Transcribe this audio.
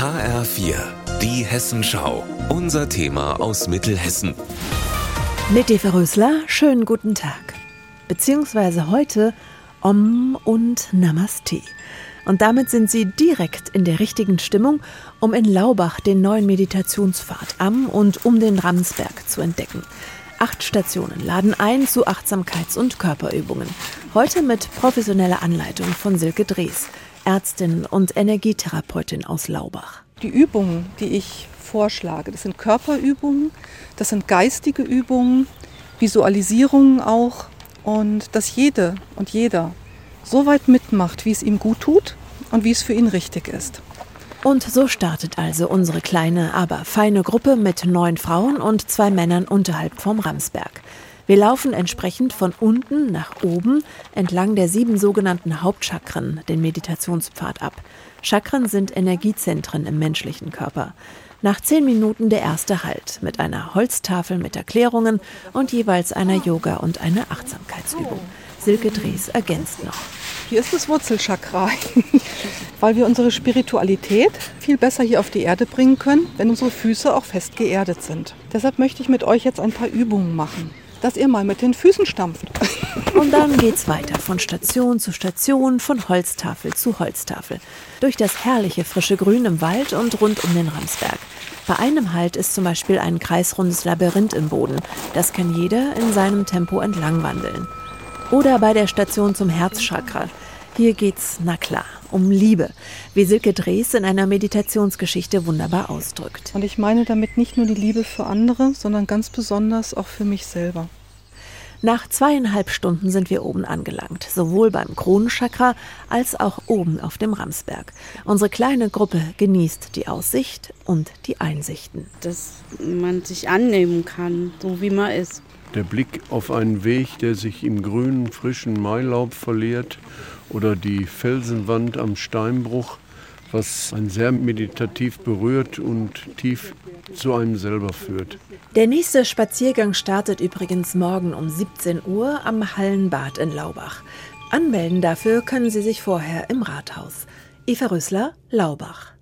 HR4, die Hessenschau. Unser Thema aus Mittelhessen. Mit Eva Rösler, schönen guten Tag. Beziehungsweise heute Om und Namaste. Und damit sind Sie direkt in der richtigen Stimmung, um in Laubach den neuen Meditationspfad am und um den Ramsberg zu entdecken. Acht Stationen laden ein zu Achtsamkeits- und Körperübungen. Heute mit professioneller Anleitung von Silke Drees, Ärztin und Energietherapeutin aus Laubach. Die Übungen, die ich vorschlage, das sind Körperübungen, das sind geistige Übungen, Visualisierungen auch und dass jede und jeder so weit mitmacht, wie es ihm gut tut und wie es für ihn richtig ist. Und so startet also unsere kleine, aber feine Gruppe mit neun Frauen und zwei Männern unterhalb vom Ramsberg. Wir laufen entsprechend von unten nach oben entlang der sieben sogenannten Hauptchakren, den Meditationspfad ab. Chakren sind Energiezentren im menschlichen Körper. Nach zehn Minuten der erste Halt mit einer Holztafel mit Erklärungen und jeweils einer Yoga- und einer Achtsamkeitsübung. Silke Drees ergänzt noch. Hier ist das Wurzelchakra, weil wir unsere Spiritualität viel besser hier auf die Erde bringen können, wenn unsere Füße auch fest geerdet sind. Deshalb möchte ich mit euch jetzt ein paar Übungen machen, dass ihr mal mit den Füßen stampft. Und dann geht's weiter von Station zu Station, von Holztafel zu Holztafel, durch das herrliche frische Grün im Wald und rund um den Ramsberg. Bei einem Halt ist zum Beispiel ein kreisrundes Labyrinth im Boden. Das kann jeder in seinem Tempo entlang wandeln. Oder bei der Station zum Herzchakra. Hier geht's, na klar, um Liebe, wie Silke Drees in einer Meditationsgeschichte wunderbar ausdrückt. Und ich meine damit nicht nur die Liebe für andere, sondern ganz besonders auch für mich selber. Nach zweieinhalb Stunden sind wir oben angelangt, sowohl beim Kronenchakra als auch oben auf dem Ramsberg. Unsere kleine Gruppe genießt die Aussicht und die Einsichten. Dass man sich annehmen kann, so wie man ist. Der Blick auf einen Weg, der sich im grünen, frischen Mailaub verliert oder die Felsenwand am Steinbruch, was einen sehr meditativ berührt und tief zu einem selber führt. Der nächste Spaziergang startet übrigens morgen um 17 Uhr am Hallenbad in Laubach. Anmelden dafür können Sie sich vorher im Rathaus. Eva Rüssler, Laubach.